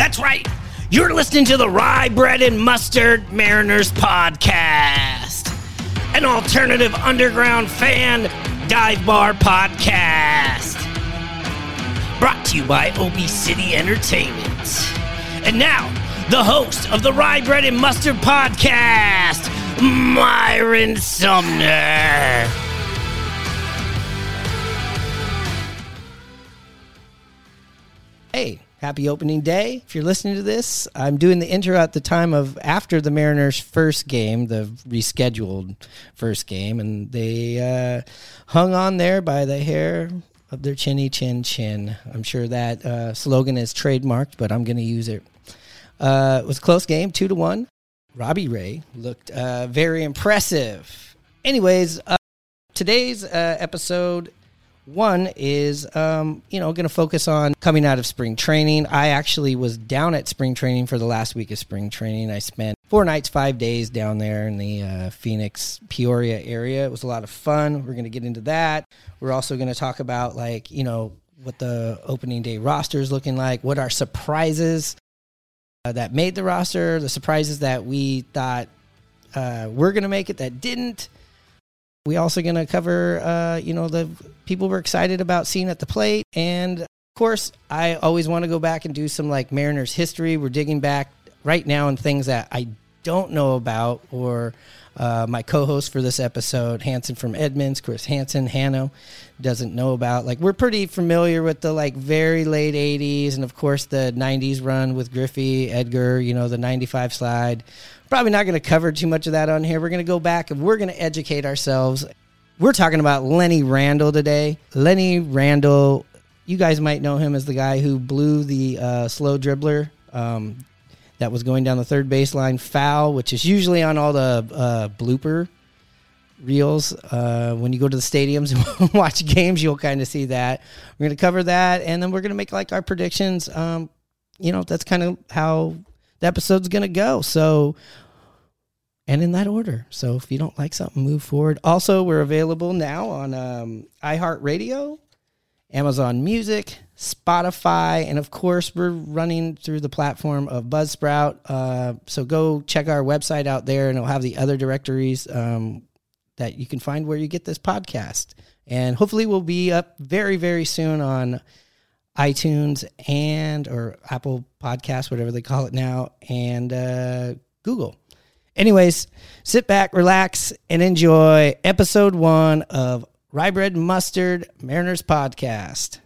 That's right. You're listening to the Rye Bread and Mustard Mariners podcast, an alternative underground fan dive bar podcast. Brought to you by OB City Entertainment. And now, the host of the Rye Bread and Mustard podcast, Myron Sumner. Hey, happy opening day. If you're listening to this, I'm doing the intro at the time of after the Mariners' first game, the rescheduled first game, and they uh, hung on there by the hair of their chinny chin chin. I'm sure that uh, slogan is trademarked, but I'm going to use it. Uh, it was a close game, two to one. Robbie Ray looked uh, very impressive. Anyways, uh, today's uh, episode one is, um, you know, going to focus on coming out of spring training. I actually was down at spring training for the last week of spring training. I spent four nights, five days down there in the uh, Phoenix, Peoria area. It was a lot of fun. We're going to get into that. We're also going to talk about, like, you know, what the opening day roster is looking like, what are surprises uh, that made the roster, the surprises that we thought uh, were going to make it that didn't. We also going to cover, uh, you know, the people we're excited about seeing at the plate, and of course, I always want to go back and do some like Mariners history. We're digging back right now in things that I don't know about, or uh, my co-host for this episode, Hanson from Edmonds, Chris Hanson, Hanno, doesn't know about. Like we're pretty familiar with the like very late '80s, and of course the '90s run with Griffey, Edgar. You know the '95 slide. Probably not going to cover too much of that on here. We're going to go back and we're going to educate ourselves. We're talking about Lenny Randle today. Lenny Randle, you guys might know him as the guy who blew the uh, slow dribbler um, that was going down the third baseline foul, which is usually on all the uh, blooper reels. Uh, when you go to the stadiums and watch games, you'll kind of see that. We're going to cover that, and then we're going to make like our predictions. Um, you know, that's kind of how the episode's going to go. So, and in that order. So if you don't like something, move forward. Also, we're available now on um, iHeartRadio, Amazon Music, Spotify, and of course, we're running through the platform of Buzzsprout. Uh, so go check our website out there, and it'll have the other directories um, that you can find where you get this podcast. And hopefully, we'll be up very, very soon on iTunes and or Apple Podcasts, whatever they call it now, and uh, Google. Anyways, sit back, relax, and enjoy episode one of Rye Bread Mustard Mariners Podcast.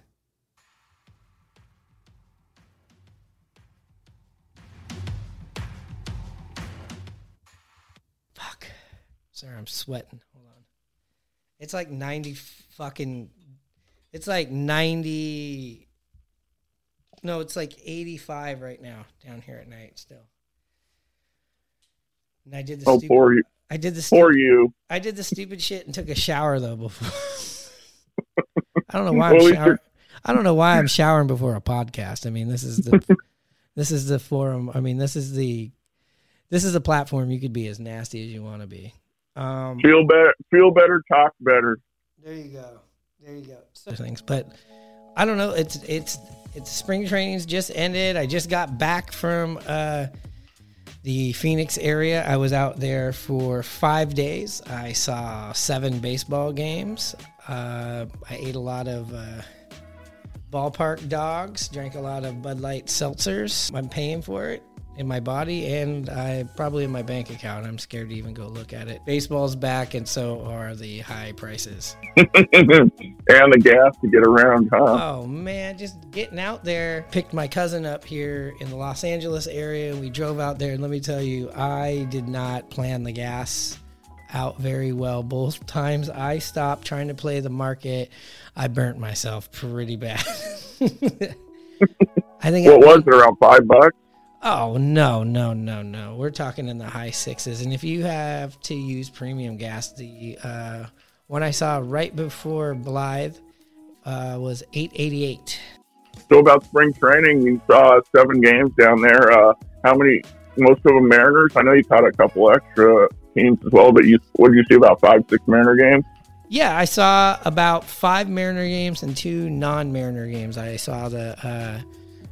I'm sweating. Hold on. It's like 90 fucking. It's like 90. No, it's like 85 right now down here at night still. And I did the Oh, stupid, poor you. I did the For you. I did the stupid shit and took a shower though before. I don't know why I'm Well, at least showering. I don't know why I'm showering before a podcast. I mean, this is the this is the forum. I mean, this is the this is the platform you could be as nasty as you want to be. Um, Feel better. Feel better. Talk better. there you go. There you go. So things, but I don't know. It's it's it's spring trainings just ended. I just got back from uh, the Phoenix area. I was out there for five days. I saw seven baseball games. Uh, I ate a lot of uh, ballpark dogs. Drank a lot of Bud Light seltzers. I'm paying for it in my body and I probably in my bank account. I'm scared to even go look at it. Baseball's back, and so are the high prices. and the gas to get around, huh? Oh man, just getting out there. Picked my cousin up here in the Los Angeles area we drove out there and let me tell you, I did not plan the gas out very well. Both times I stopped trying to play the market, I burnt myself pretty bad. I think what I was it around five bucks? Oh no, no, no, no. We're talking in the high sixes. And if you have to use premium gas, the uh, one I saw right before Blythe uh, was eight eighty eight. So about spring training, you saw seven games down there. Uh, how many? Most of them Mariners. I know you caught a couple extra teams as well, but you what did you see about five, six Mariner games? Yeah, I saw about five Mariner games and two non Mariner games. I saw the uh,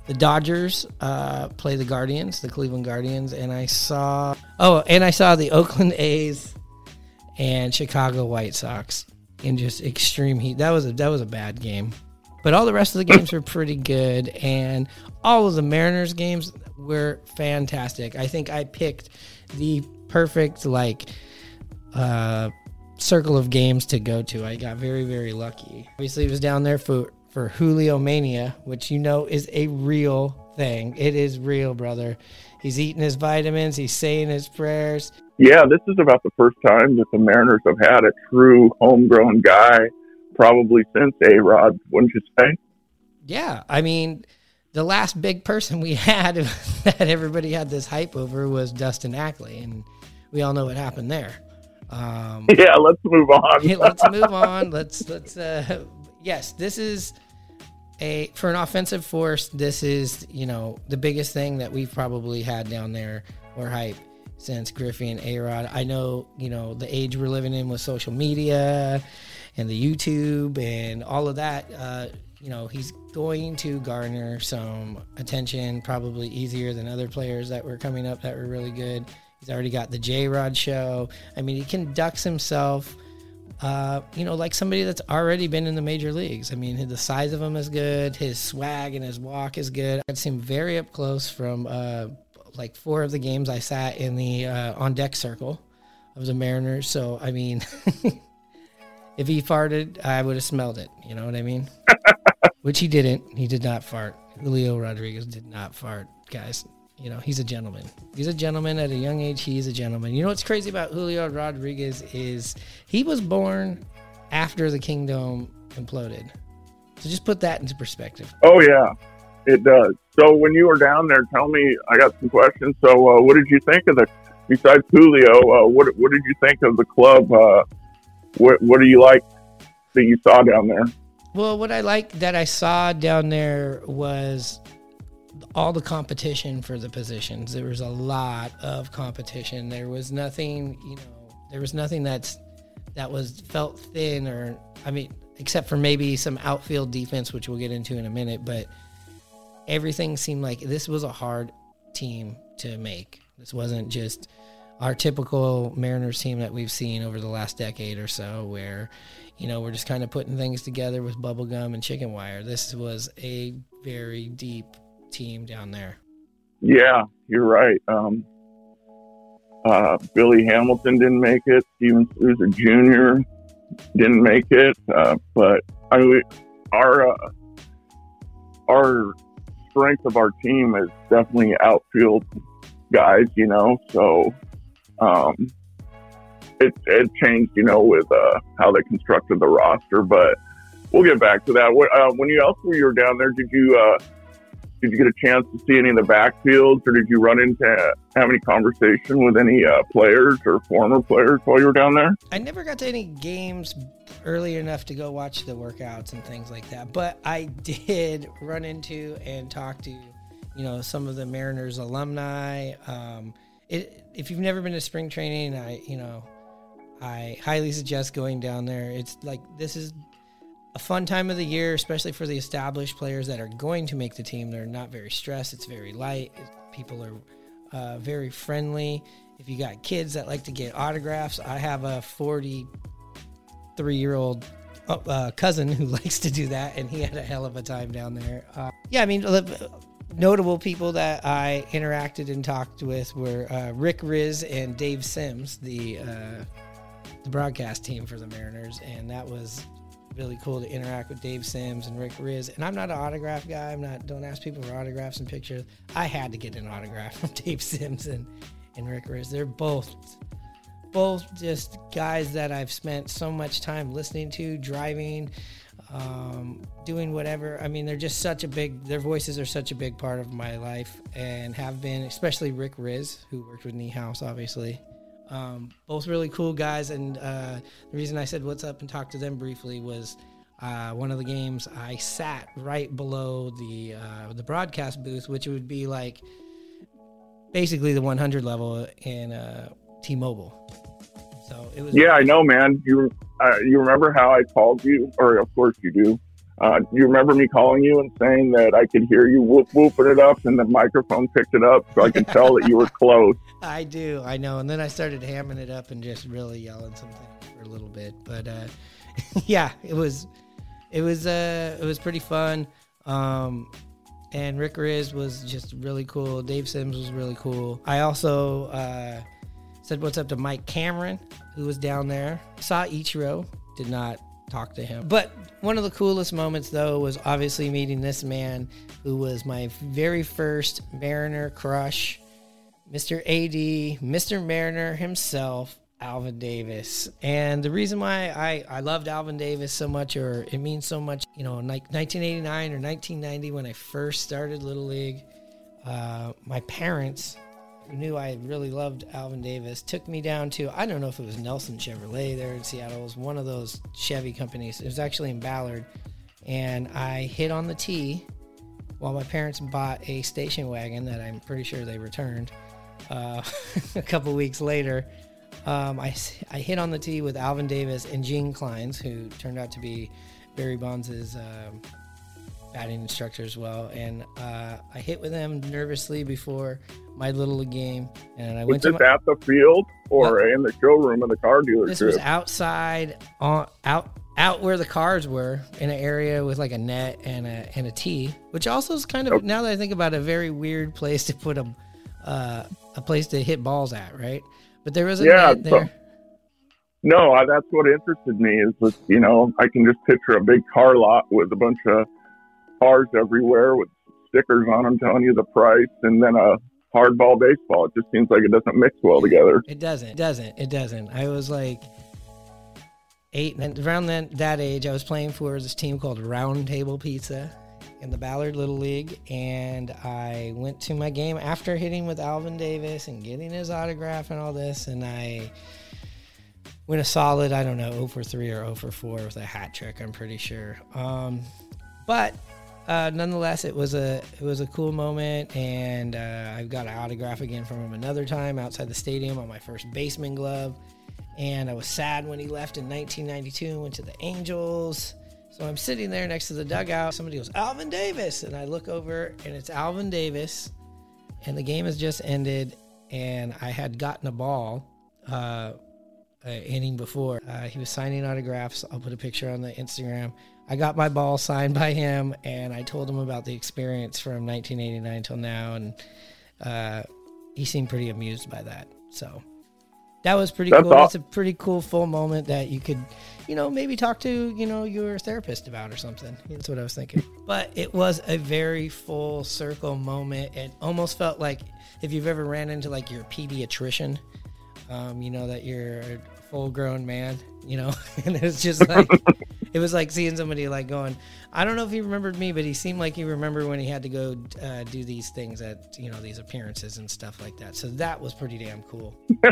the Dodgers uh, play the Guardians, the Cleveland Guardians, and I saw oh, and I saw the Oakland A's and Chicago White Sox in just extreme heat. That was a that was a bad game, but all the rest of the games were pretty good, and all of the Mariners games were fantastic. I think I picked the perfect like uh, circle of games to go to. I got very very lucky. Obviously, it was down there for for Julio Mania, which you know is a real thing. It is real, brother. He's eating his vitamins. He's saying his prayers. Yeah, this is about the first time that the Mariners have had a true homegrown guy, probably since A Rod, wouldn't you say? Yeah, I mean, the last big person we had that everybody had this hype over was Dustin Ackley, and we all know what happened there. Um, yeah, let's move on. let's move on. Let's let's. Uh, yes, this is a for an offensive force. This is you know the biggest thing that we've probably had down there or hype since Griffey and A-Rod. I know, you know, the age we're living in with social media and the YouTube and all of that, uh, you know, he's going to garner some attention probably easier than other players that were coming up that were really good. He's already got the J Rod show. I mean, he conducts himself, uh, you know, like somebody that's already been in the major leagues. I mean, the size of him is good. His swag and his walk is good. I'd seen very up close from uh, like four of the games I sat in the uh, on deck circle of the Mariners. So I mean, if he farted, I would have smelled it. You know what I mean? Which he didn't. He did not fart. Julio Rodriguez did not fart, guys. You know, he's a gentleman. He's a gentleman at a young age. He's a gentleman. You know what's crazy about Julio Rodriguez is he was born after the Kingdome imploded. So just put that into perspective. Oh yeah, it does. So when you were down there, tell me. I got some questions. So uh, what did you think of the? Besides Julio, uh, what what did you think of the club? Uh, what what do you like that you saw down there? Well, what I like that I saw down there was all the competition for the positions. There was a lot of competition. There was nothing, you know, there was nothing that's that was felt thin or I mean, except for maybe some outfield defense, which we'll get into in a minute, but everything seemed like this was a hard team to make. This wasn't just our typical Mariners team that we've seen over the last decade or so, where you know we're just kind of putting things together with bubblegum and chicken wire. This was a very deep team down there. Yeah, you're right. Um, uh, Billy Hamilton didn't make it. Steven Souza Jr. didn't make it. Uh, but I our uh, our strength of our team is definitely outfield guys, you know. So um, it it changed, you know, with uh, how they constructed the roster. But we'll get back to that. Uh, when you else were you were down there, did you uh, did you get a chance to see any of the backfields, or did you run into have any conversation with any uh, players or former players while you were down there? I never got to any games early enough to go watch the workouts and things like that, but I did run into and talk to, you know, some of the Mariners alumni. Um, it, if you've never been to spring training, I, you know, I highly suggest going down there. It's like this is a fun time of the year, especially for the established players that are going to make the team. They're not very stressed. It's very light. People are uh, very friendly. If you got kids that like to get autographs, I have a 43 year old uh, uh, cousin who likes to do that, and he had a hell of a time down there. Uh, yeah, I mean, notable people that I interacted and talked with were uh, Rick Rizzs and Dave Sims, the uh, the broadcast team for the Mariners, and that was really cool to interact with Dave Sims and Rick Rizzs. And I'm not an autograph guy. I'm not. Don't ask people for autographs and pictures. I had to get an autograph from Dave Sims and, and Rick Rizzs. They're both both just guys that I've spent so much time listening to, driving, um, doing whatever. I mean, they're just such a big. Their voices are such a big part of my life and have been, especially Rick Rizzs, who worked with Niehaus, obviously. Um, both really cool guys, and uh, the reason I said what's up and talked to them briefly was uh, one of the games I sat right below the uh, the broadcast booth, which would be like basically the 100 level in uh, T-Mobile. So it was. Yeah, I know, man. You uh, you remember how I called you, or of course you do. Uh, do you remember me calling you and saying that I could hear you whoop whooping it up, and the microphone picked it up, so I could tell that you were close. I do, I know. And then I started hamming it up and just really yelling something for a little bit. But uh, yeah, it was, it was, uh, it was pretty fun. Um, and Rick Rizzs was just really cool. Dave Sims was really cool. I also uh, said what's up to Mike Cameron, who was down there. Saw Ichiro, did not talk to him. But one of the coolest moments, though, was obviously meeting this man who was my very first Mariner crush, Mr. AD, Mr. Mariner himself, Alvin Davis. And the reason why I, I loved Alvin Davis so much, or it means so much, you know, like 1989 or 1990 when I first started Little League, uh, my parents who knew I really loved Alvin Davis took me down to, I don't know if it was Nelson Chevrolet there in Seattle. It was one of those Chevy companies. It was actually in Ballard. And I hit on the tee while my parents bought a station wagon that I'm pretty sure they returned uh, a couple weeks later um, I, I hit on the tee with Alvin Davis and Gene Clines, who turned out to be Barry Bonds' um, batting instructor as well. And uh, I hit with him nervously before my little game. And I was went to my, at the field or in the showroom of the car dealership? This was outside, on, out out where the cars were in an area with like a net and a and a tee, which also is kind of okay. now that I think about it, a very weird place to put a uh, a place to hit balls at, right? But there was a yeah, there. So, no, I, that's what interested me is that, you know, I can just picture a big car lot with a bunch of cars everywhere with stickers on them telling you the price and then a hardball baseball. It just seems like it doesn't mix well together. It doesn't. It doesn't. It doesn't. I was like eight and around that, that age, I was playing for this team called Round Table Pizza in the Ballard Little League, and I went to my game after hitting with Alvin Davis and getting his autograph and all this, and I went a solid, I don't know, 0 for 3 or 0 for 4 with a hat trick, I'm pretty sure. Um, but uh, nonetheless, it was a it was a cool moment, and uh, I got an autograph again from him another time outside the stadium on my first baseman glove. And I was sad when he left in 1992 and went to the Angels. So I'm sitting there next to the dugout. Somebody goes, Alvin Davis. And I look over and it's Alvin Davis. And the game has just ended. And I had gotten a ball uh, uh, inning before. Uh, he was signing autographs. I'll put a picture on the Instagram. I got my ball signed by him. And I told him about the experience from 1989 till now. And uh, he seemed pretty amused by that. So that was pretty That's cool. That's a pretty cool full moment that you could, you know, maybe talk to, you know, your therapist about or something. That's what I was thinking. But it was a very full circle moment. It almost felt like if you've ever ran into like your pediatrician, um, you know, that you're a full grown man, you know, and it's just like it was like seeing somebody like going, I don't know if he remembered me, but he seemed like he remembered when he had to go uh, do these things at you know these appearances and stuff like that. So that was pretty damn cool.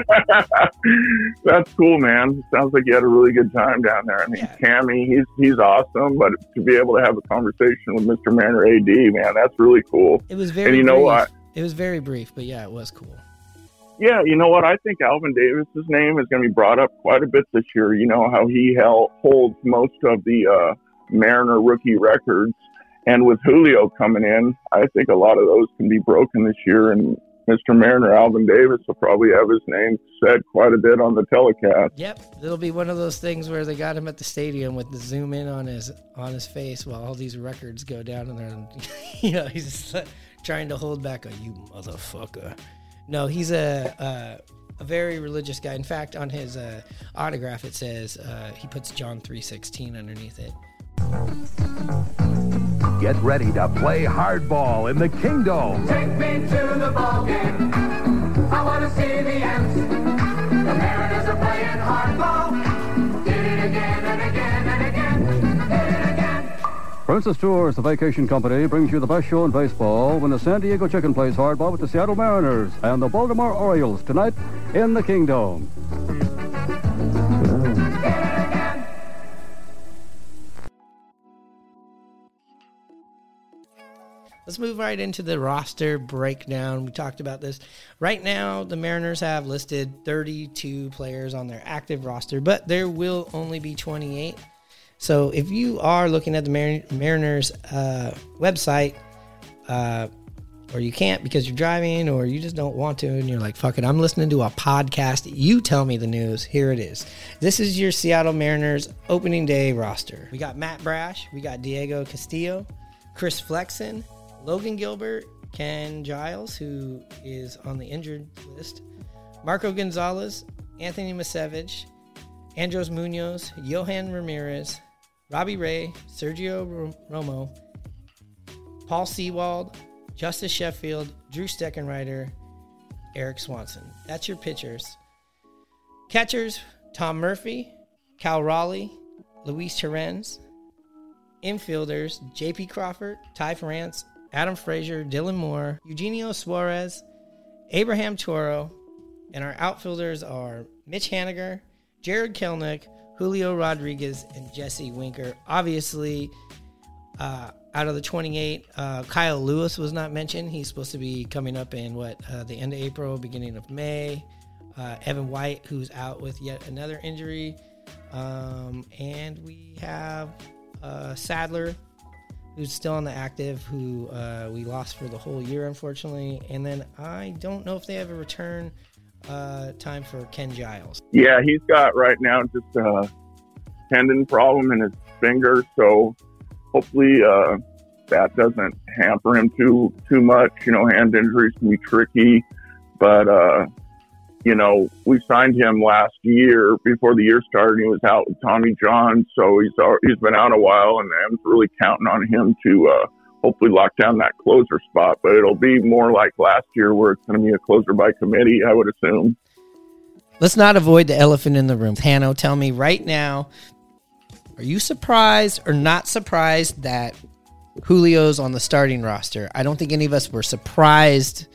That's cool, man. Sounds like you had a really good time down there. I mean, yeah. Cammy, he's he's awesome, but to be able to have a conversation with Mr. Mariner AD, man, that's really cool. It was very. And you brief. know what? It was very brief, but yeah, it was cool. Yeah, you know what? I think Alvin Davis's name is going to be brought up quite a bit this year. You know how he held, holds most of the uh, Mariner rookie records, and with Julio coming in, I think a lot of those can be broken this year. And Mr. Mariner, Alvin Davis, will probably have his name said quite a bit on the telecast. Yep, it'll be one of those things where they got him at the stadium with the zoom in on his on his face while all these records go down, and then you know he's trying to hold back a you motherfucker. No, he's a, a, a very religious guy. In fact, on his uh, autograph, it says uh, he puts John three sixteen underneath it. Get ready to play hardball in the Kingdome. Take me to the ball game. I want to see the Ants. The Mariners are playing hardball. Princess Tours, the vacation company, brings you the best show in baseball when the San Diego Chicken plays hardball with the Seattle Mariners and the Baltimore Orioles tonight in the Kingdome. Let's move right into the roster breakdown. We talked about this. Right now, the Mariners have listed 32 players on their active roster, but there will only be 28 So if you are looking at the Mar- Mariners uh, website, uh, or you can't because you're driving, or you just don't want to, and you're like, fuck it, I'm listening to a podcast. You tell me the news. Here it is. This is your Seattle Mariners opening day roster. We got Matt Brash, we got Diego Castillo, Chris Flexen, Logan Gilbert, Ken Giles, who is on the injured list, Marco Gonzalez, Anthony Misiewicz, Andres Munoz, Yohan Ramirez, Robbie Ray, Sergio Romo, Paul Sewald, Justice Sheffield, Drew Steckenrider, Erik Swanson. That's your pitchers. Catchers, Tom Murphy, Cal Raleigh, Luis Torrens. Infielders, JP Crawford, Ty France, Adam Frazier, Dylan Moore, Eugenio Suarez, Abraham Toro, and our outfielders are Mitch Haniger, Jarred Kelenic, Julio Rodriguez, and Jesse Winker. Obviously, uh, out of the 28, uh, Kyle Lewis was not mentioned. He's supposed to be coming up in what uh, the end of April, beginning of May. Uh, Evan White, who's out with yet another injury, um, and we have uh, Sadler, who's still on the active, who uh, we lost for the whole year, unfortunately. And then I don't know if they have a return uh, time for Ken Giles. Yeah, he's got right now just a tendon problem in his finger, so hopefully uh, that doesn't hamper him too too much. You know, hand injuries can be tricky, but uh, you know, we signed him last year before the year started. He was out with Tommy John, so he's he's been out a while, and I'm really counting on him to uh, hopefully lock down that closer spot. But it'll be more like last year, where it's going to be a closer by committee, I would assume. Let's not avoid the elephant in the room. Hanno, tell me right now, are you surprised or not surprised that Julio's on the starting roster? I don't think any of us were surprised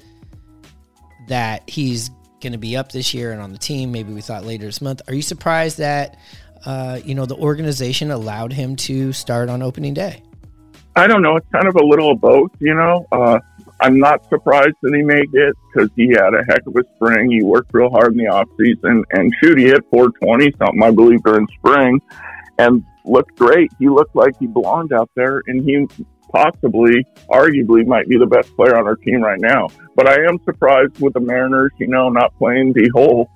that he's going to be up this year and on the team. Maybe we thought later this month. Are you surprised that uh, you know the organization allowed him to start on opening day? I don't know. It's kind of a little of both, you know. Uh, I'm not surprised that he made it because he had a heck of a spring. He worked real hard in the off season, and shoot, he hit 420 something, I believe, during spring, and looked great. He looked like he belonged out there, and he possibly, arguably, might be the best player on our team right now. But I am surprised with the Mariners, you know, not playing the whole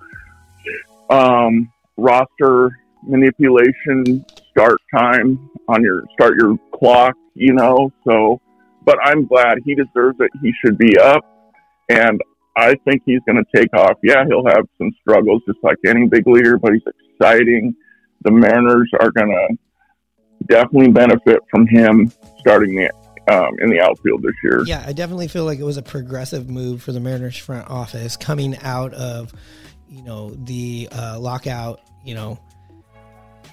um, roster manipulation start time on your start your clock, you know. So, but I'm glad he deserves it. He should be up, and I think he's going to take off. Yeah, he'll have some struggles, just like any big leader, but he's exciting. The Mariners are going to definitely benefit from him starting the um, in the outfield this year. Yeah, I definitely feel like it was a progressive move for the Mariners front office coming out of, you know, the uh, lockout, you know,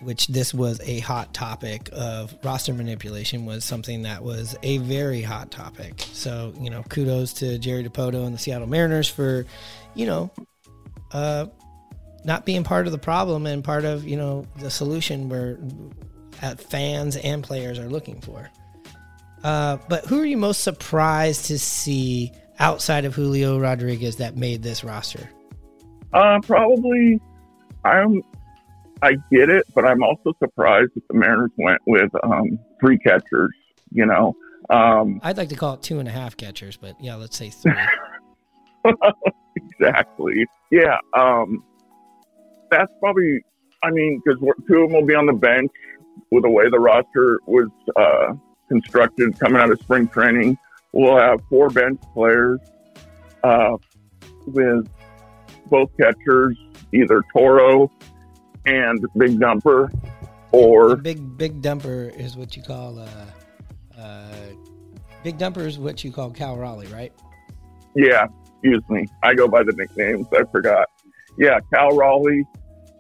which this was a hot topic of roster manipulation was something that was a very hot topic. So, you know, kudos to Jerry Dipoto and the Seattle Mariners for, you know, uh, not being part of the problem and part of, you know, the solution where fans and players are looking for. Uh, but who are you most surprised to see outside of Julio Rodriguez that made this roster? Uh, probably. I'm. I get it, but I'm also surprised that the Mariners went with um, three catchers. You know, um, I'd like to call it two and a half catchers, but yeah, let's say three. exactly. Yeah. Um, that's probably. I mean, because two of them will be on the bench with the way the roster was uh, constructed coming out of spring training. We'll have four bench players uh, with both catchers, either Toro and Big Dumper, or big big dumper is what you call uh, uh, big dumper is what you call Cal Raleigh, right? yeah, excuse me, I go by the nicknames. I forgot. Yeah, Cal Raleigh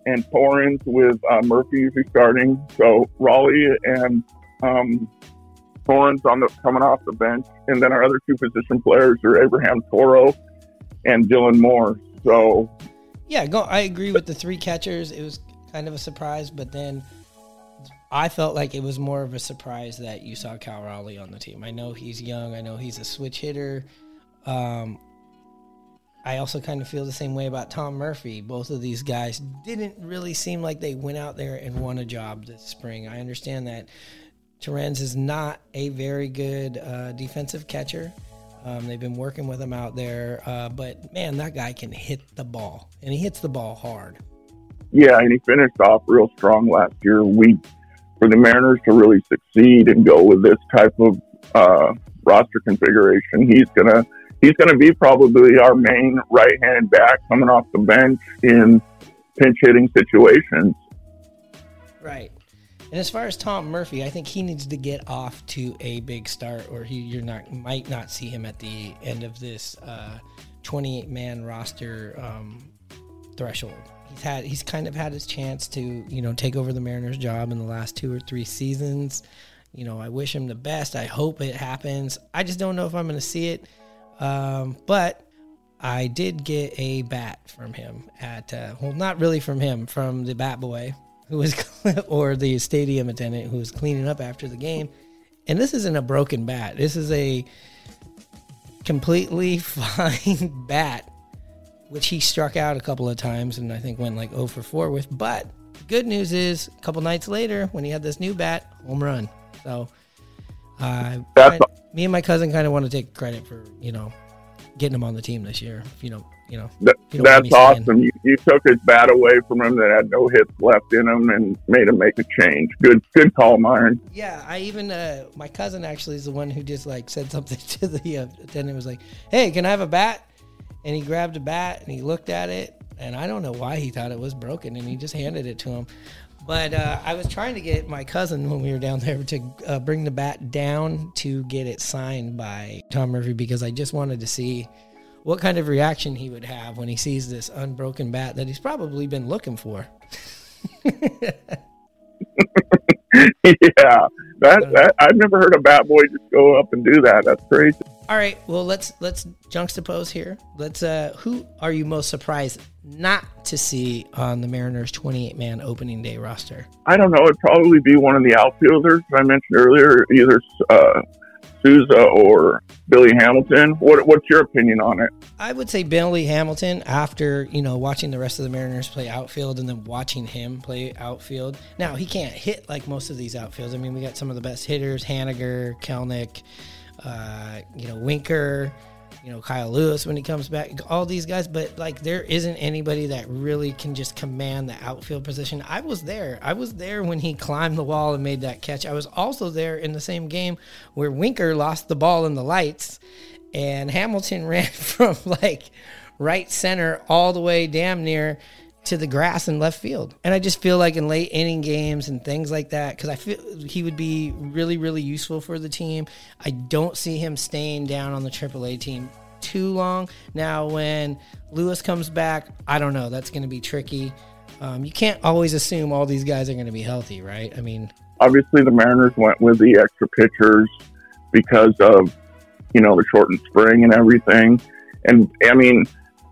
and Torrens with uh, Murphy usually starting. So Raleigh and um, Torrens on the coming off the bench, and then our other two position players are Abraham Toro and Dylan Moore. So Yeah, go. I agree with the three catchers. It was kind of a surprise, but then I felt like it was more of a surprise that you saw Cal Raleigh on the team. I know he's young. I know he's a switch hitter. Um, I also kind of feel the same way about Tom Murphy. Both of these guys didn't really seem like they went out there and won a job this spring. I understand that Torrens is not a very good uh, defensive catcher. Um, they've been working with him out there, uh, but man, that guy can hit the ball, and he hits the ball hard. Yeah, and he finished off real strong last year. We, for the Mariners to really succeed and go with this type of uh, roster configuration, he's gonna he's gonna be probably our main right-handed back coming off the bench in pinch hitting situations. Right. And as far as Tom Murphy, I think he needs to get off to a big start, or he you're not might not see him at the end of this uh, 28 man roster um, threshold. He's had he's kind of had his chance to you know take over the Mariners job in the last two or three seasons. You know, I wish him the best. I hope it happens. I just don't know if I'm going to see it. Um, but I did get a bat from him at uh, well, not really from him, from the bat boy who was or the stadium attendant who was cleaning up after the game. And this isn't a broken bat. This is a completely fine bat, which he struck out a couple of times and I think went like 0 for 4 with. But good news is, a couple nights later, when he had this new bat, home run. So, uh, me and my cousin kind of want to take credit for you know getting him on the team this year. If you know, you know, You don't want me that's awesome. You, you took his bat away from him that had no hits left in him and made him make a change. Good, good call, Myron. Yeah, I even uh, my cousin actually is the one who just like said something to the uh, attendant was like, "Hey, can I have a bat?" And he grabbed a bat and he looked at it, and I don't know why he thought it was broken, and he just handed it to him. But uh, I was trying to get my cousin when we were down there to uh, bring the bat down to get it signed by Tom Murphy because I just wanted to see what kind of reaction he would have when he sees this unbroken bat that he's probably been looking for. yeah, that, that I've never heard a bat boy just go up and do that. That's crazy. All right, well let's let's juxtapose here. Let's uh who are you most surprised not to see on the Mariners 28 man opening day roster? I don't know. It'd probably be one of the outfielders I mentioned earlier, either uh, Souza or Billy Hamilton. What, what's your opinion on it? I would say Billy Hamilton after, you know, watching the rest of the Mariners play outfield and then watching him play outfield. Now, he can't hit like most of these outfields. I mean, we got some of the best hitters, Haniger, Kelenic, uh, you know, Winker, you know, Kyle Lewis when he comes back, all these guys, but like there isn't anybody that really can just command the outfield position. I was there. I was there when he climbed the wall and made that catch. I was also there in the same game where Winker lost the ball in the lights and Hamilton ran from like right center all the way damn near to the grass in left field. And I just feel like in late inning games and things like that, because I feel he would be really, really useful for the team. I don't see him staying down on the AAA team too long. Now, when Lewis comes back, I don't know. That's going to be tricky. Um, you can't always assume all these guys are going to be healthy, right? I mean, Obviously, the Mariners went with the extra pitchers because of you know the shortened spring and everything. And I mean,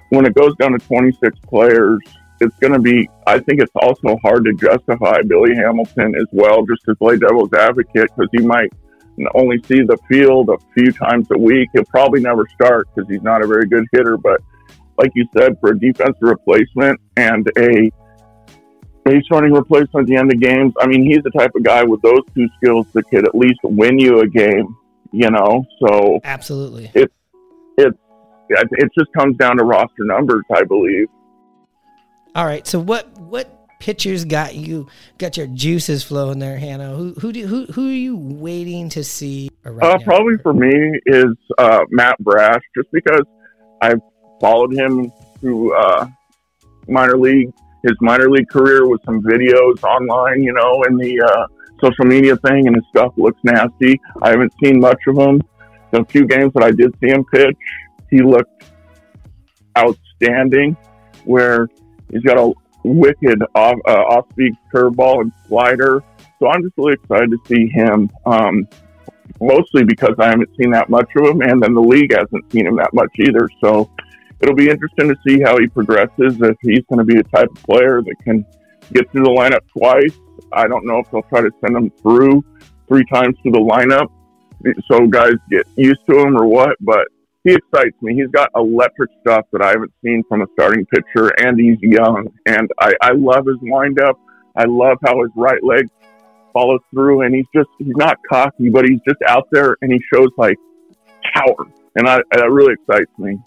when it goes down to 26 players, it's going to be. I think it's also hard to justify Billy Hamilton as well, just to play devil's advocate, because he might only see the field a few times a week. He'll probably never start because he's not a very good hitter. But like you said, for a defensive replacement and a base running replacement at the end of games, I mean, he's the type of guy with those two skills that could at least win you a game. You know, so absolutely. it's it just comes down to roster numbers, I believe. All right. So what what pitchers got you got your juices flowing there, Hannah? Who who do who who are you waiting to see? Uh, probably for me is uh, Matt Brash, just because I've followed him through uh, minor league, his minor league career with some videos online, you know, and the uh, social media thing, and his stuff looks nasty. I haven't seen much of him. The few games that I did see him pitch, he looked outstanding. Where he's got a wicked off uh, off speed curveball and slider. So I'm just really excited to see him. Um, mostly because I haven't seen that much of him, and then the league hasn't seen him that much either. So it'll be interesting to see how he progresses. If he's going to be the type of player that can get through the lineup twice, I don't know if they'll try to send him through three times through the lineup, so guys get used to him or what. But he excites me. He's got electric stuff that I haven't seen from a starting pitcher, and he's young. And I, I love his windup. I love how his right leg follows through, and he's just he's not cocky, but he's just out there and he shows like power, and I, that really excites me.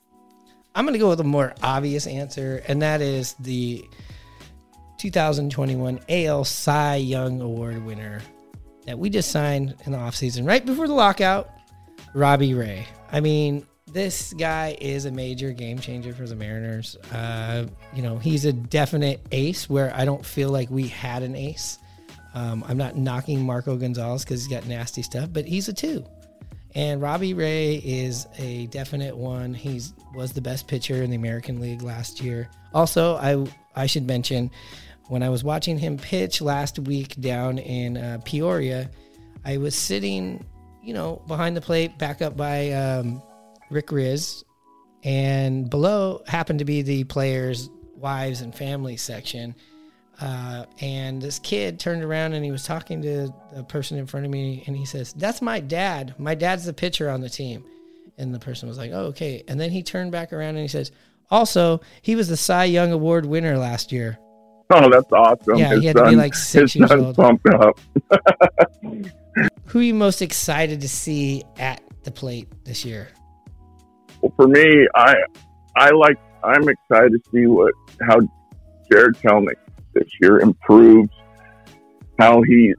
I'm going to go with a more obvious answer, and that is the 2021 AL Cy Young Award winner that we just signed in the offseason, right before the lockout, Robbie Ray. I mean, this guy is a major game changer for the Mariners. Uh, you know, he's a definite ace where I don't feel like we had an ace. Um, I'm not knocking Marco Gonzalez because he's got nasty stuff, but he's a two. And Robbie Ray is a definite one. He's was the best pitcher in the American League last year. Also, I I should mention when I was watching him pitch last week down in uh, Peoria, I was sitting, you know, behind the plate, back up by um, Rick Rizzs, and below happened to be the players' wives and family section. Uh, and this kid turned around and he was talking to the person in front of me, and he says, "That's my dad. My dad's the pitcher on the team." And the person was like, "Oh, okay." And then he turned back around and he says, "Also, he was the Cy Young Award winner last year." Oh, that's awesome! Yeah, his he had to be like six years old. pumped up. Who are you most excited to see at the plate this year? Well, for me, I I like I'm excited to see what how Jarred Kelenic this year improves, how he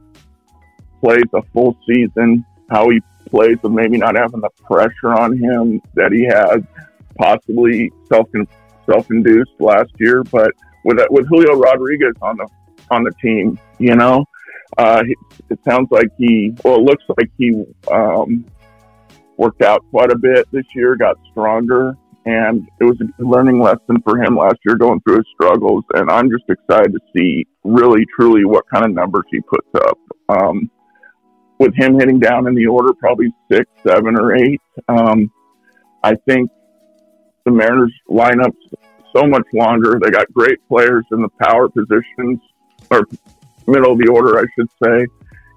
plays a full season, how he plays with maybe not having the pressure on him that he had possibly self self induced last year, but with with Julio Rodriguez on the on the team, you know, uh, it sounds like he well, it looks like he um, worked out quite a bit this year, got stronger, and it was a learning lesson for him last year going through his struggles. And I'm just excited to see really, truly what kind of numbers he puts up. Um, with him hitting down in the order, probably six, seven, or eight, um, I think the Mariners lineup's so much longer. They got great players in the power positions, or middle of the order, I should say.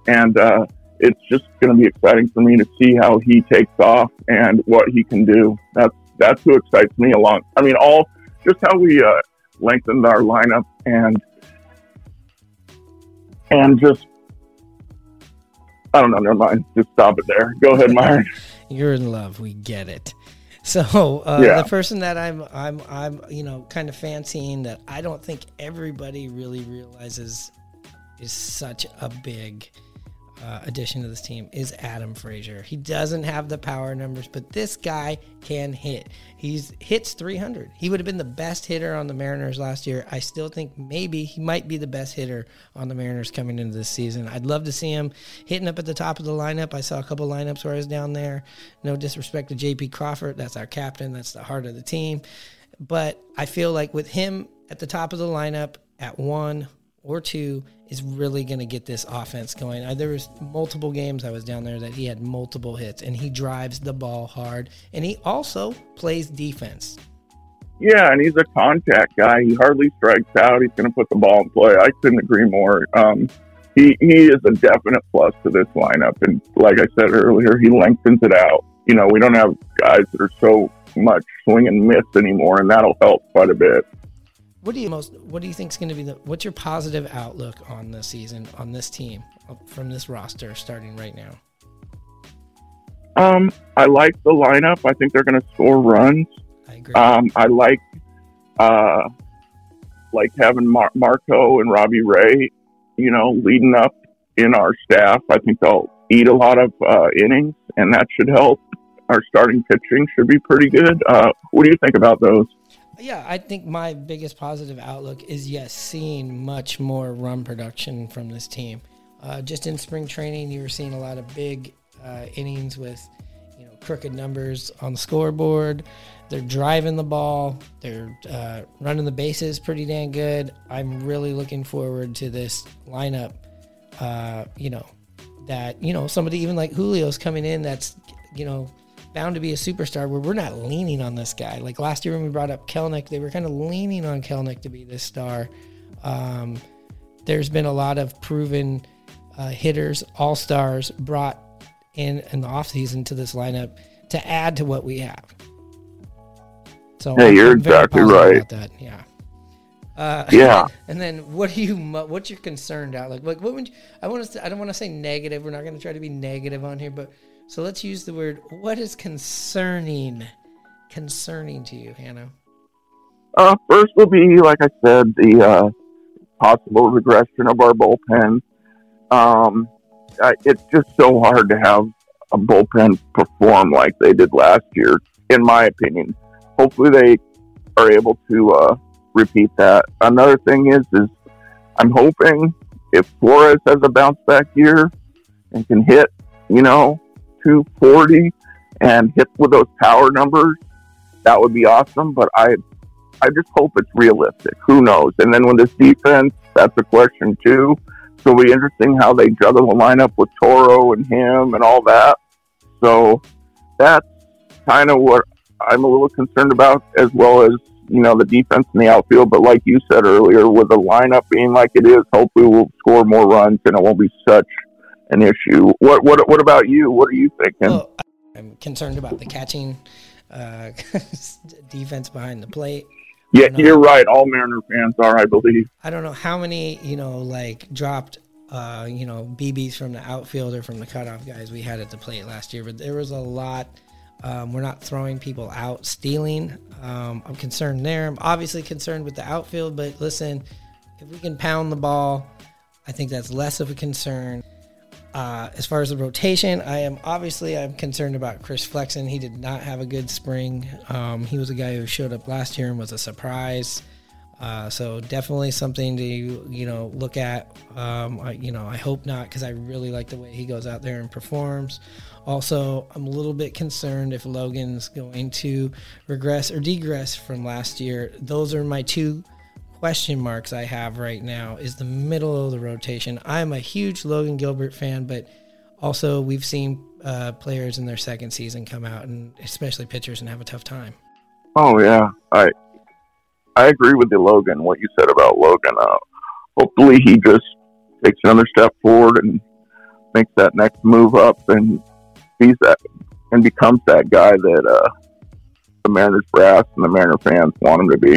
And uh, it's just going to be exciting for me to see how he takes off and what he can do. That's that's who excites me along. I mean, all just how we uh, lengthened our lineup and and just I don't know. Never mind. Just stop it there. Go ahead, Myron. You're in love. We get it. So uh, Yeah. the person that I'm, I'm, I'm, you know, kind of fancying that I don't think everybody really realizes is such a big uh, addition to this team is Adam Frazier. He doesn't have the power numbers, but this guy can hit. He's hits 300. He would have been the best hitter on the Mariners last year. I still think maybe he might be the best hitter on the Mariners coming into this season. I'd love to see him hitting up at the top of the lineup. I saw a couple lineups where I was down there. No disrespect to JP Crawford, that's our captain. That's the heart of the team. But I feel like with him at the top of the lineup at one or two is really going to get this offense going. Uh, There was multiple games I was down there that he had multiple hits, and he drives the ball hard, and he also plays defense. Yeah, and he's a contact guy. He hardly strikes out. He's going to put the ball in play. I couldn't agree more. Um, he he is a definite plus to this lineup, and like I said earlier, he lengthens it out. You know, we don't have guys that are so much swing and miss anymore, and that'll help quite a bit. What do you most? What do you think is going to be the? What's your positive outlook on the season on this team uh, from this roster starting right now? Um, I like the lineup. I think they're going to score runs. I agree. Um, I like uh, like having Mar- Marco and Robbie Ray, you know, leading up in our staff. I think they'll eat a lot of uh, innings, and that should help. Our starting pitching should be pretty good. Uh, what do you think about those? Yeah, I think my biggest positive outlook is yes, seeing much more run production from this team. Uh, just in spring training, you were seeing a lot of big uh, innings with, you know, crooked numbers on the scoreboard. They're driving the ball. They're uh, running the bases pretty dang good. I'm really looking forward to this lineup. Uh, you know, that you know somebody even like Julio's coming in. That's you know bound to be a superstar where we're not leaning on this guy. Like last year when we brought up Kelenic, they were kind of leaning on Kelenic to be this star. Um, there's been a lot of proven uh, hitters, all stars brought in in the offseason to this lineup to add to what we have. So Yeah, I'm- you're exactly right. Yeah. Uh, Yeah. And then, what are you? What's your concerned out? Like, like what would you, I want to? I don't want to say negative. We're not going to try to be negative on here, but so let's use the word. What is concerning? Concerning to you, Hannah? Uh, first will be, like I said, the uh, possible regression of our bullpen. Um, it's just so hard to have a bullpen perform like they did last year, in my opinion. Hopefully, they are able to uh, repeat that. Another thing is, is I'm hoping if Flores has a bounce back year and can hit, you know, 240 and hit with those power numbers, that would be awesome. But I I just hope it's realistic. Who knows? And then with this defense, that's a question too. So it'll be interesting how they juggle the lineup with Toro and him and all that. So that's kind of what I'm a little concerned about, as well as you know the defense in the outfield. But like you said earlier, with the lineup being like it is, hopefully we'll score more runs and it won't be such an issue. What what what about you? What are you thinking? Well, I'm concerned about the catching uh, defense behind the plate. yeah, you're right. All Mariner fans are, I believe. I don't know how many, you know, like dropped, uh, you know, BBs from the outfield or from the cutoff guys we had at the plate last year, but there was a lot. Um, we're not throwing people out, stealing. Um, I'm concerned there. I'm obviously concerned with the outfield, but listen, if we can pound the ball, I think that's less of a concern. Uh, as far as the rotation, I am obviously I'm concerned about Chris Flexen. He did not have a good spring. Um, he was a guy who showed up last year and was a surprise. Uh, so definitely something to you know look at. Um, I, you know I hope not because I really like the way he goes out there and performs. Also, I'm a little bit concerned if Logan's going to regress or degress from last year. Those are my two question marks I have right now. Is the middle of the rotation. I'm a huge Logan Gilbert fan, but also we've seen uh, players in their second season come out and especially pitchers and have a tough time. Oh yeah, I I agree with you, Logan. What you said about Logan. Uh, hopefully, he just takes another step forward and makes that next move up, and he's that and becomes that guy that uh, the Mariners brass and the Mariner fans want him to be.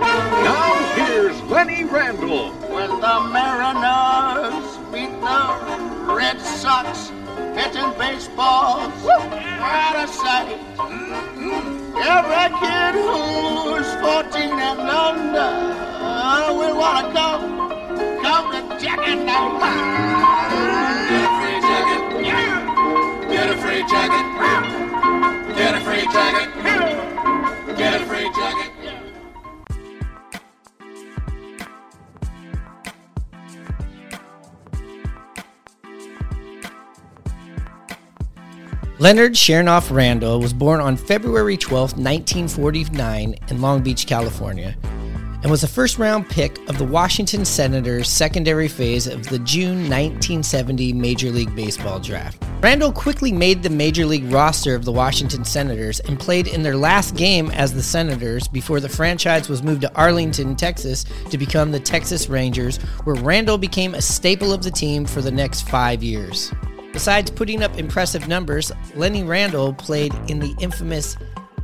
Now here's Lenny Randle. When the Mariners beat the Red Sox, hitting baseballs, out of sight. Every kid who's 14 and under will want to come, come to Jack and Get a free jacket. Yeah. Get a free jacket. Get a free jacket. Get a free jacket. Leonard Shenoff Randle was born on February 12, 1949, in Long Beach, California, and was a first round pick of the Washington Senators' secondary phase of the June 1970 Major League Baseball draft. Randle quickly made the Major League roster of the Washington Senators and played in their last game as the Senators before the franchise was moved to Arlington, Texas to become the Texas Rangers, where Randle became a staple of the team for the next five years. Besides putting up impressive numbers, Lenny Randle played in the infamous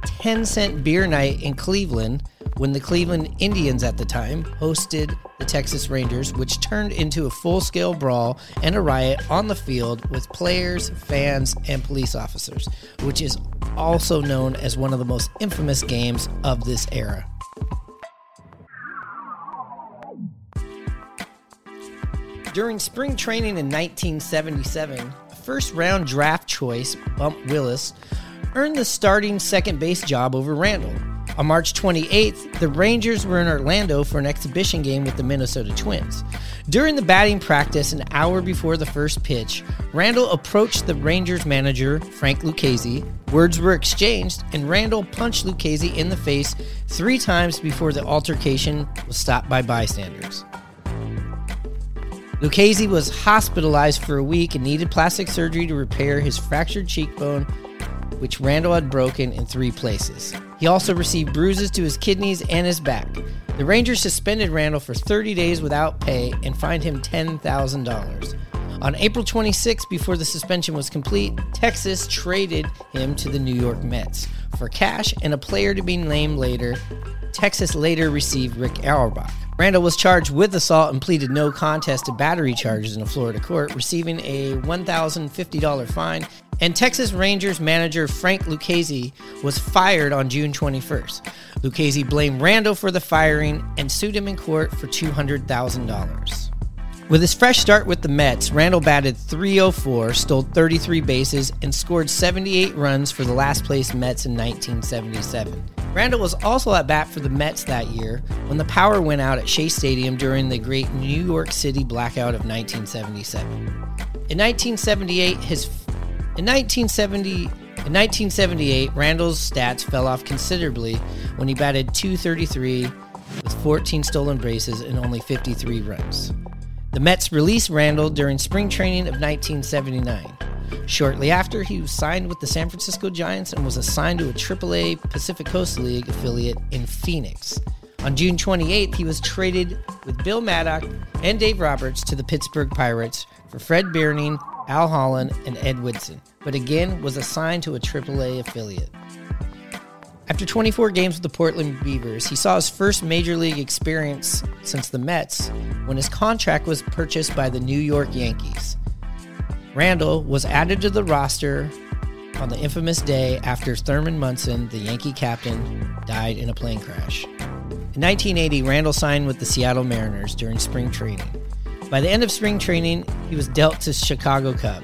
10 cent beer night in Cleveland when the Cleveland Indians at the time hosted the Texas Rangers, which turned into a full scale brawl and a riot on the field with players, fans, and police officers, which is also known as one of the most infamous games of this era. During spring training in 1977, a first round draft choice, Bump Wills, earned the starting second base job over Randle. On March 28th, the Rangers were in Orlando for an exhibition game with the Minnesota Twins. During the batting practice, an hour before the first pitch, Randle approached the Rangers manager, Frank Lucchese. Words were exchanged, and Randle punched Lucchese in the face three times before the altercation was stopped by bystanders. Lucchese was hospitalized for a week and needed plastic surgery to repair his fractured cheekbone, which Randle had broken in three places. He also received bruises to his kidneys and his back. The Rangers suspended Randle for 30 days without pay and fined him $10,000. On April 26, before the suspension was complete, Texas traded him to the New York Mets for cash and a player to be named later. Texas later received Rick Auerbach. Randle was charged with assault and pleaded no contest to battery charges in a Florida court, receiving a $1,050 fine. And Texas Rangers manager Frank Lucchese was fired on June 21st. Lucchese blamed Randle for the firing and sued him in court for $200,000. With his fresh start with the Mets, Randle batted 304, stole 33 bases, and scored 78 runs for the last place Mets in 1977. Randle was also at bat for the Mets that year when the power went out at Shea Stadium during the great New York City blackout of 1977. In 1978, his in 1970 in 1978, Randle's stats fell off considerably when he batted 233 with 14 stolen bases and only 53 runs. The Mets released Randle during spring training of 1979. Shortly after, he was signed with the San Francisco Giants and was assigned to a AAA Pacific Coast League affiliate in Phoenix. On June 28th, he was traded with Bill Madlock and Dave Roberts to the Pittsburgh Pirates for Fred Breining, Al Holland, and Ed Whitson, but again was assigned to a AAA affiliate. After 24 games with the Portland Beavers, he saw his first major league experience since the Mets when his contract was purchased by the New York Yankees. Randle was added to the roster on the infamous day after Thurman Munson, the Yankee captain, died in a plane crash. In 1980, Randle signed with the Seattle Mariners during spring training. By the end of spring training, he was dealt to Chicago Cub,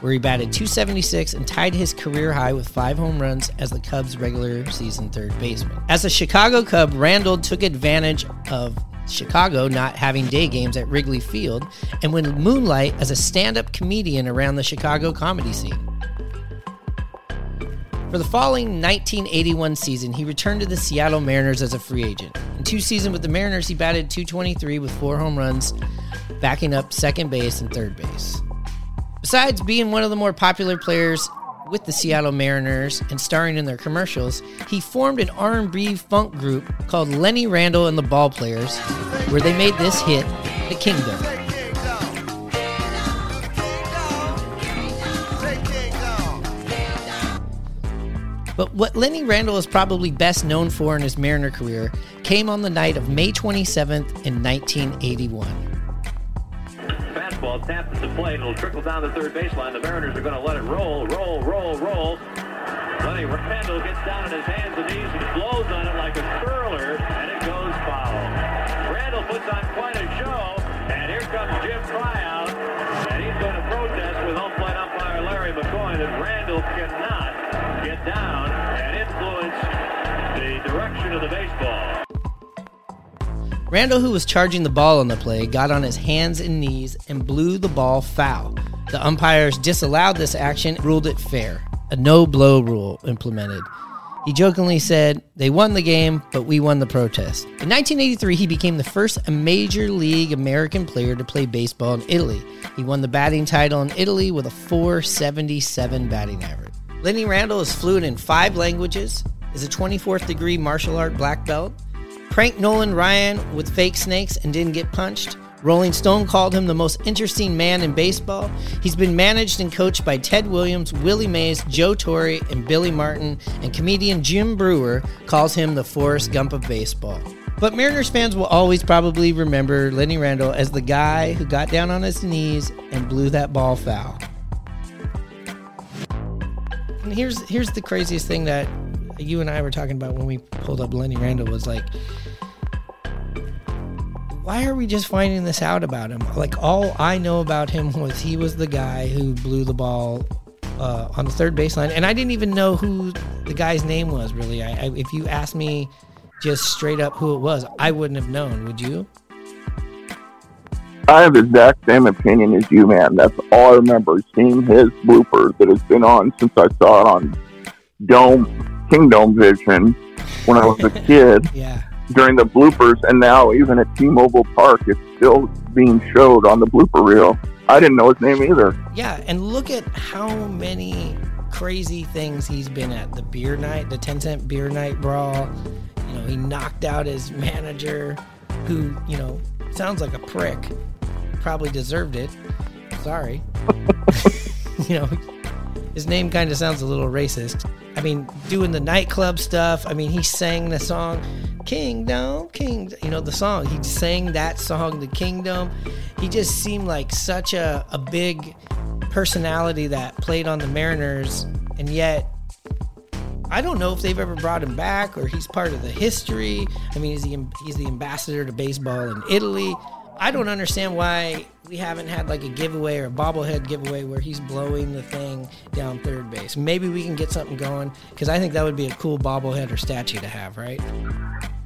where he batted 276 and tied his career high with five home runs as the Cubs' regular season third baseman. As a Chicago Cub, Randle took advantage of Chicago not having day games at Wrigley Field and would moonlight as a stand up comedian around the Chicago comedy scene. For the following 1981 season, he returned to the Seattle Mariners as a free agent. In two seasons with the Mariners, he batted 223 with four home runs, backing up second base and third base. Besides being one of the more popular players with the Seattle Mariners and starring in their commercials, he formed an R&B funk group called Lenny Randle and the Ballplayers, where they made this hit, "The Kingdome." But what Lenny Randle is probably best known for in his Mariner career came on the night of May 27th in 1981. Fastball tapped at the plate. It'll trickle down the third baseline. The Mariners are going to let it roll, roll, roll, roll. Lenny Randle gets down on his hands and knees and blows on it like a curler, and it goes foul. Randle puts on quite a show, and here comes Jim Tryout, and he's going to protest with home plate umpire Larry McCoy that Randall cannot get down and influence the direction of the baseball. Randle, who was charging the ball on the play, got on his hands and knees and blew the ball foul. The umpires disallowed this action, ruled it fair. A no blow rule implemented. He jokingly said, They won the game, but we won the protest. In 1983, he became the first Major League American player to play baseball in Italy. He won the batting title in Italy with a 477 batting average. Lenny Randle is fluent in five languages, is a 24th degree martial art black belt, pranked Nolan Ryan with fake snakes and didn't get punched. Rolling Stone called him the most interesting man in baseball. He's been managed and coached by Ted Williams, Willie Mays, Joe Torre, and Billy Martin, and comedian Jim Breuer calls him the Forrest Gump of baseball. But Mariners fans will always probably remember Lenny Randle as the guy who got down on his knees and blew that ball foul. And here's here's the craziest thing that you and I were talking about when we pulled up Lenny Randle was like why are we just finding this out about him? Like all I know about him was he was the guy who blew the ball uh, on the third baseline, and I didn't even know who the guy's name was. Really, I, I, if you asked me just straight up who it was, I wouldn't have known. Would you? I have the exact same opinion as you, man. That's all I remember seeing his bloopers that has been on since I saw it on Dome Kingdom Vision when I was a kid Yeah. during the bloopers, and now even at T-Mobile Park, it's still being showed on the blooper reel. I didn't know his name either. Yeah, and look at how many crazy things he's been at. The beer night, the 10 cent beer night brawl. You know, he knocked out his manager, who, you know, sounds like a prick. Probably deserved it. Sorry. you know, his name kind of sounds a little racist. I mean, doing the nightclub stuff. I mean, he sang the song Kingdome, King. You know, the song. He sang that song, The Kingdome. He just seemed like such a, a big personality that played on the Mariners, and yet I don't know if they've ever brought him back or he's part of the history. I mean, he's he's the ambassador to baseball in Italy. I don't understand why we haven't had like a giveaway or a bobblehead giveaway where he's blowing the thing down third base. Maybe we can get something going because I think that would be a cool bobblehead or statue to have, right?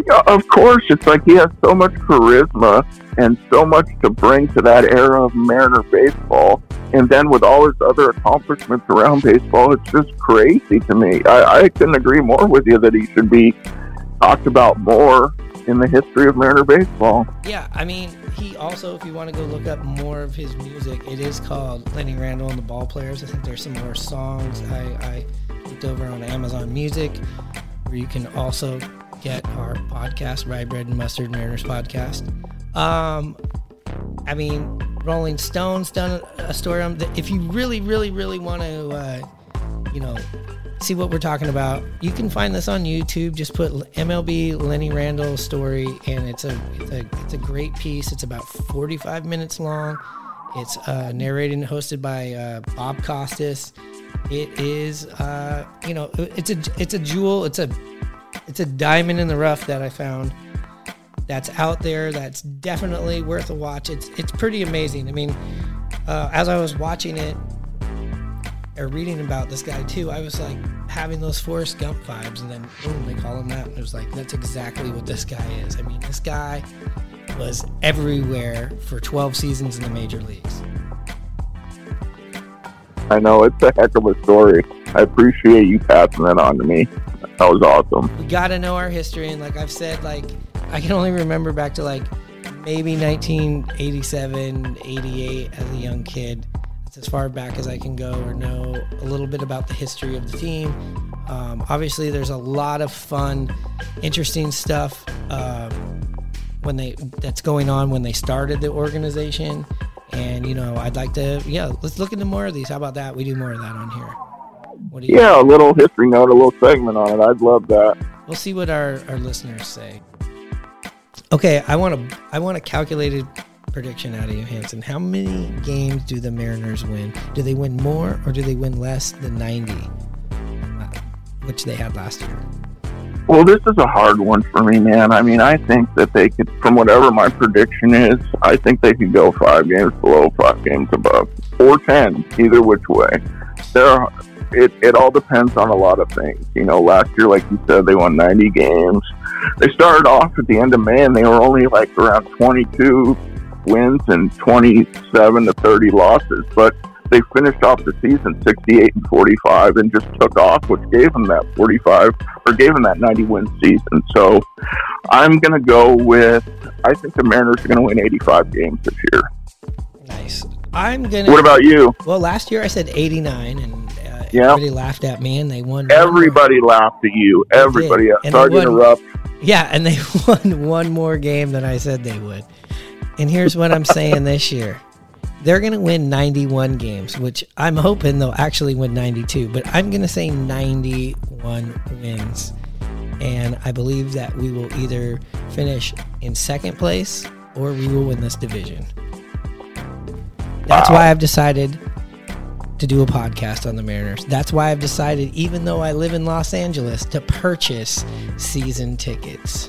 Yeah, of course. It's like he has so much charisma and so much to bring to that era of Mariner baseball. And then with all his other accomplishments around baseball, it's just crazy to me. I, I couldn't agree more with you that he should be talked about more in the history of Mariner baseball. Yeah, I mean, he also, if you want to go look up more of his music, it is called Lenny Randle and the Ball Players. I think there's some more songs I, I looked over on Amazon Music, where you can also get our podcast, Rye Bread and Mustard Mariners podcast. Um, I mean, Rolling Stones done a story on. If you really, really, really want to, uh, you know, see what we're talking about, you can find this on YouTube. Just put MLB Lenny Randle story, and it's a it's a it's a great piece. It's about 45 minutes long. It's uh, narrated and hosted by uh, Bob Costas. It is, uh, you know, it's a it's a jewel. It's a it's a diamond in the rough that I found. That's out there. That's definitely worth a watch. It's it's pretty amazing. I mean, uh, as I was watching it or reading about this guy too, I was like having those Forrest Gump vibes, and then boom, they call him that, and it was like that's exactly what this guy is. I mean, this guy was everywhere for 12 seasons in the major leagues. I know it's a heck of a story. I appreciate you passing that on to me. That was awesome. We got to know our history, and like I've said, like I can only remember back to like maybe 1987, 88 as a young kid. As far back as I can go or know a little bit about the history of the team. Um, obviously, there's a lot of fun, interesting stuff um, when they that's going on when they started the organization. And you know, I'd like to, yeah, let's look into more of these. How about that? We do more of that on here. What do you? Yeah, a little history note, a little segment on it. I'd love that. We'll see what our, our listeners say. Okay, I want to I want a calculated prediction out of you, Hanson. How many games do the Mariners win? Do they win more or do they win less than 90, uh, which they had last year? Well, this is a hard one for me, man. I mean, I think that they could, from whatever my prediction is, I think they could go five games below, five games above, or ten, either which way. There, it it all depends on a lot of things. You know, last year, like you said, they won 90 games. They started off at the end of May, and they were only like around 22 wins and 27 to 30 losses, but they finished off the season 68 and 45 and just took off, which gave them that 45 or gave them that 90 win season. So I'm going to go with, I think the Mariners are going to win 85 games this year. Nice. I'm gonna. What about you? Well, last year I said 89, and uh, Yeah. everybody laughed at me, and they won. Everybody laughed at you. Everybody. And Sorry to interrupt. Yeah, and they won one more game than I said they would. And here's what I'm saying this year. They're going to win 91 games, which I'm hoping they'll actually win 92, but I'm going to say 91 wins. And I believe that we will either finish in second place or we will win this division. That's why I've decided to do a podcast on the Mariners. That's why I've decided, even though I live in Los Angeles, to purchase season tickets.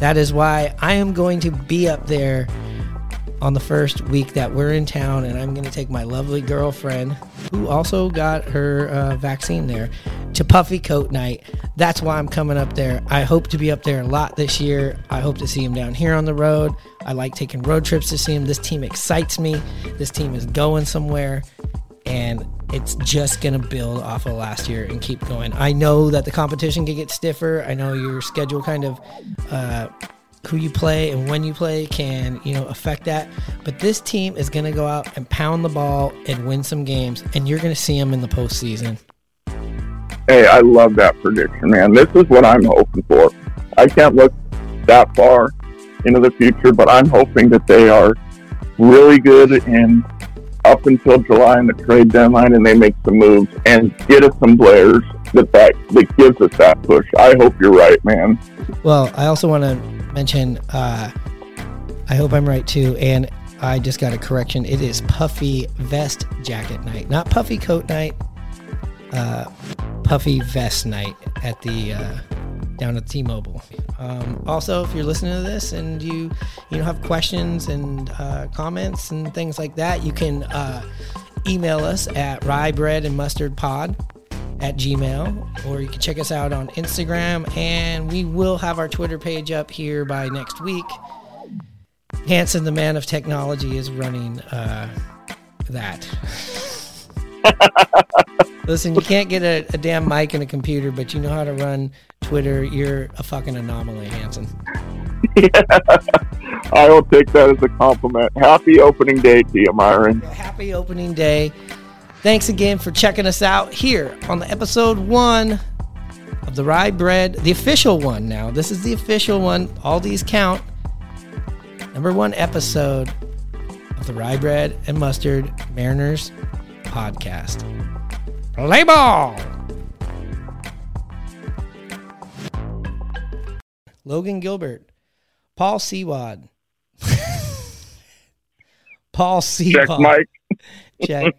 That is why I am going to be up there on the first week that we're in town, and I'm going to take my lovely girlfriend, who also got her uh, vaccine there, to Puffy Coat Night. That's why I'm coming up there. I hope to be up there a lot this year. I hope to see him down here on the road. I like taking road trips to see him. This team excites me. This team is going somewhere, and it's just going to build off of last year and keep going. I know that the competition can get stiffer. I know your schedule kind of. Uh, who you play and when you play can you know affect that but this team is going to go out and pound the ball and win some games and you're going to see them in the postseason Hey, I love that prediction, man. This is what I'm hoping for. I can't look that far into the future, but I'm hoping that they are really good in up until July and the trade deadline, and they make some moves and get us some players that that, that gives us that push. I hope you're right, man. Well, I also want to mention. Uh, I hope I'm right too, and I just got a correction. It is puffy vest jacket night, not puffy coat night. Uh, puffy vest night at the uh, down at T-Mobile. Um, also, if you're listening to this and you you know have questions and uh, comments and things like that, you can uh, email us at rye bread and mustard pod at gmail or you can check us out on instagram and we will have our twitter page up here by next week hanson the man of technology is running uh, that listen you can't get a, a damn mic and a computer but you know how to run twitter. You're a fucking anomaly hanson. I will take that as a compliment. Happy opening day to you, Myrone. happy opening day. Thanks again for checking us out here on the episode one of the rye bread the official one now. This is the official one. All these count. Number one episode of the rye bread and mustard mariners podcast. Play ball. Logan gilbert paul sewald paul Check Mike. check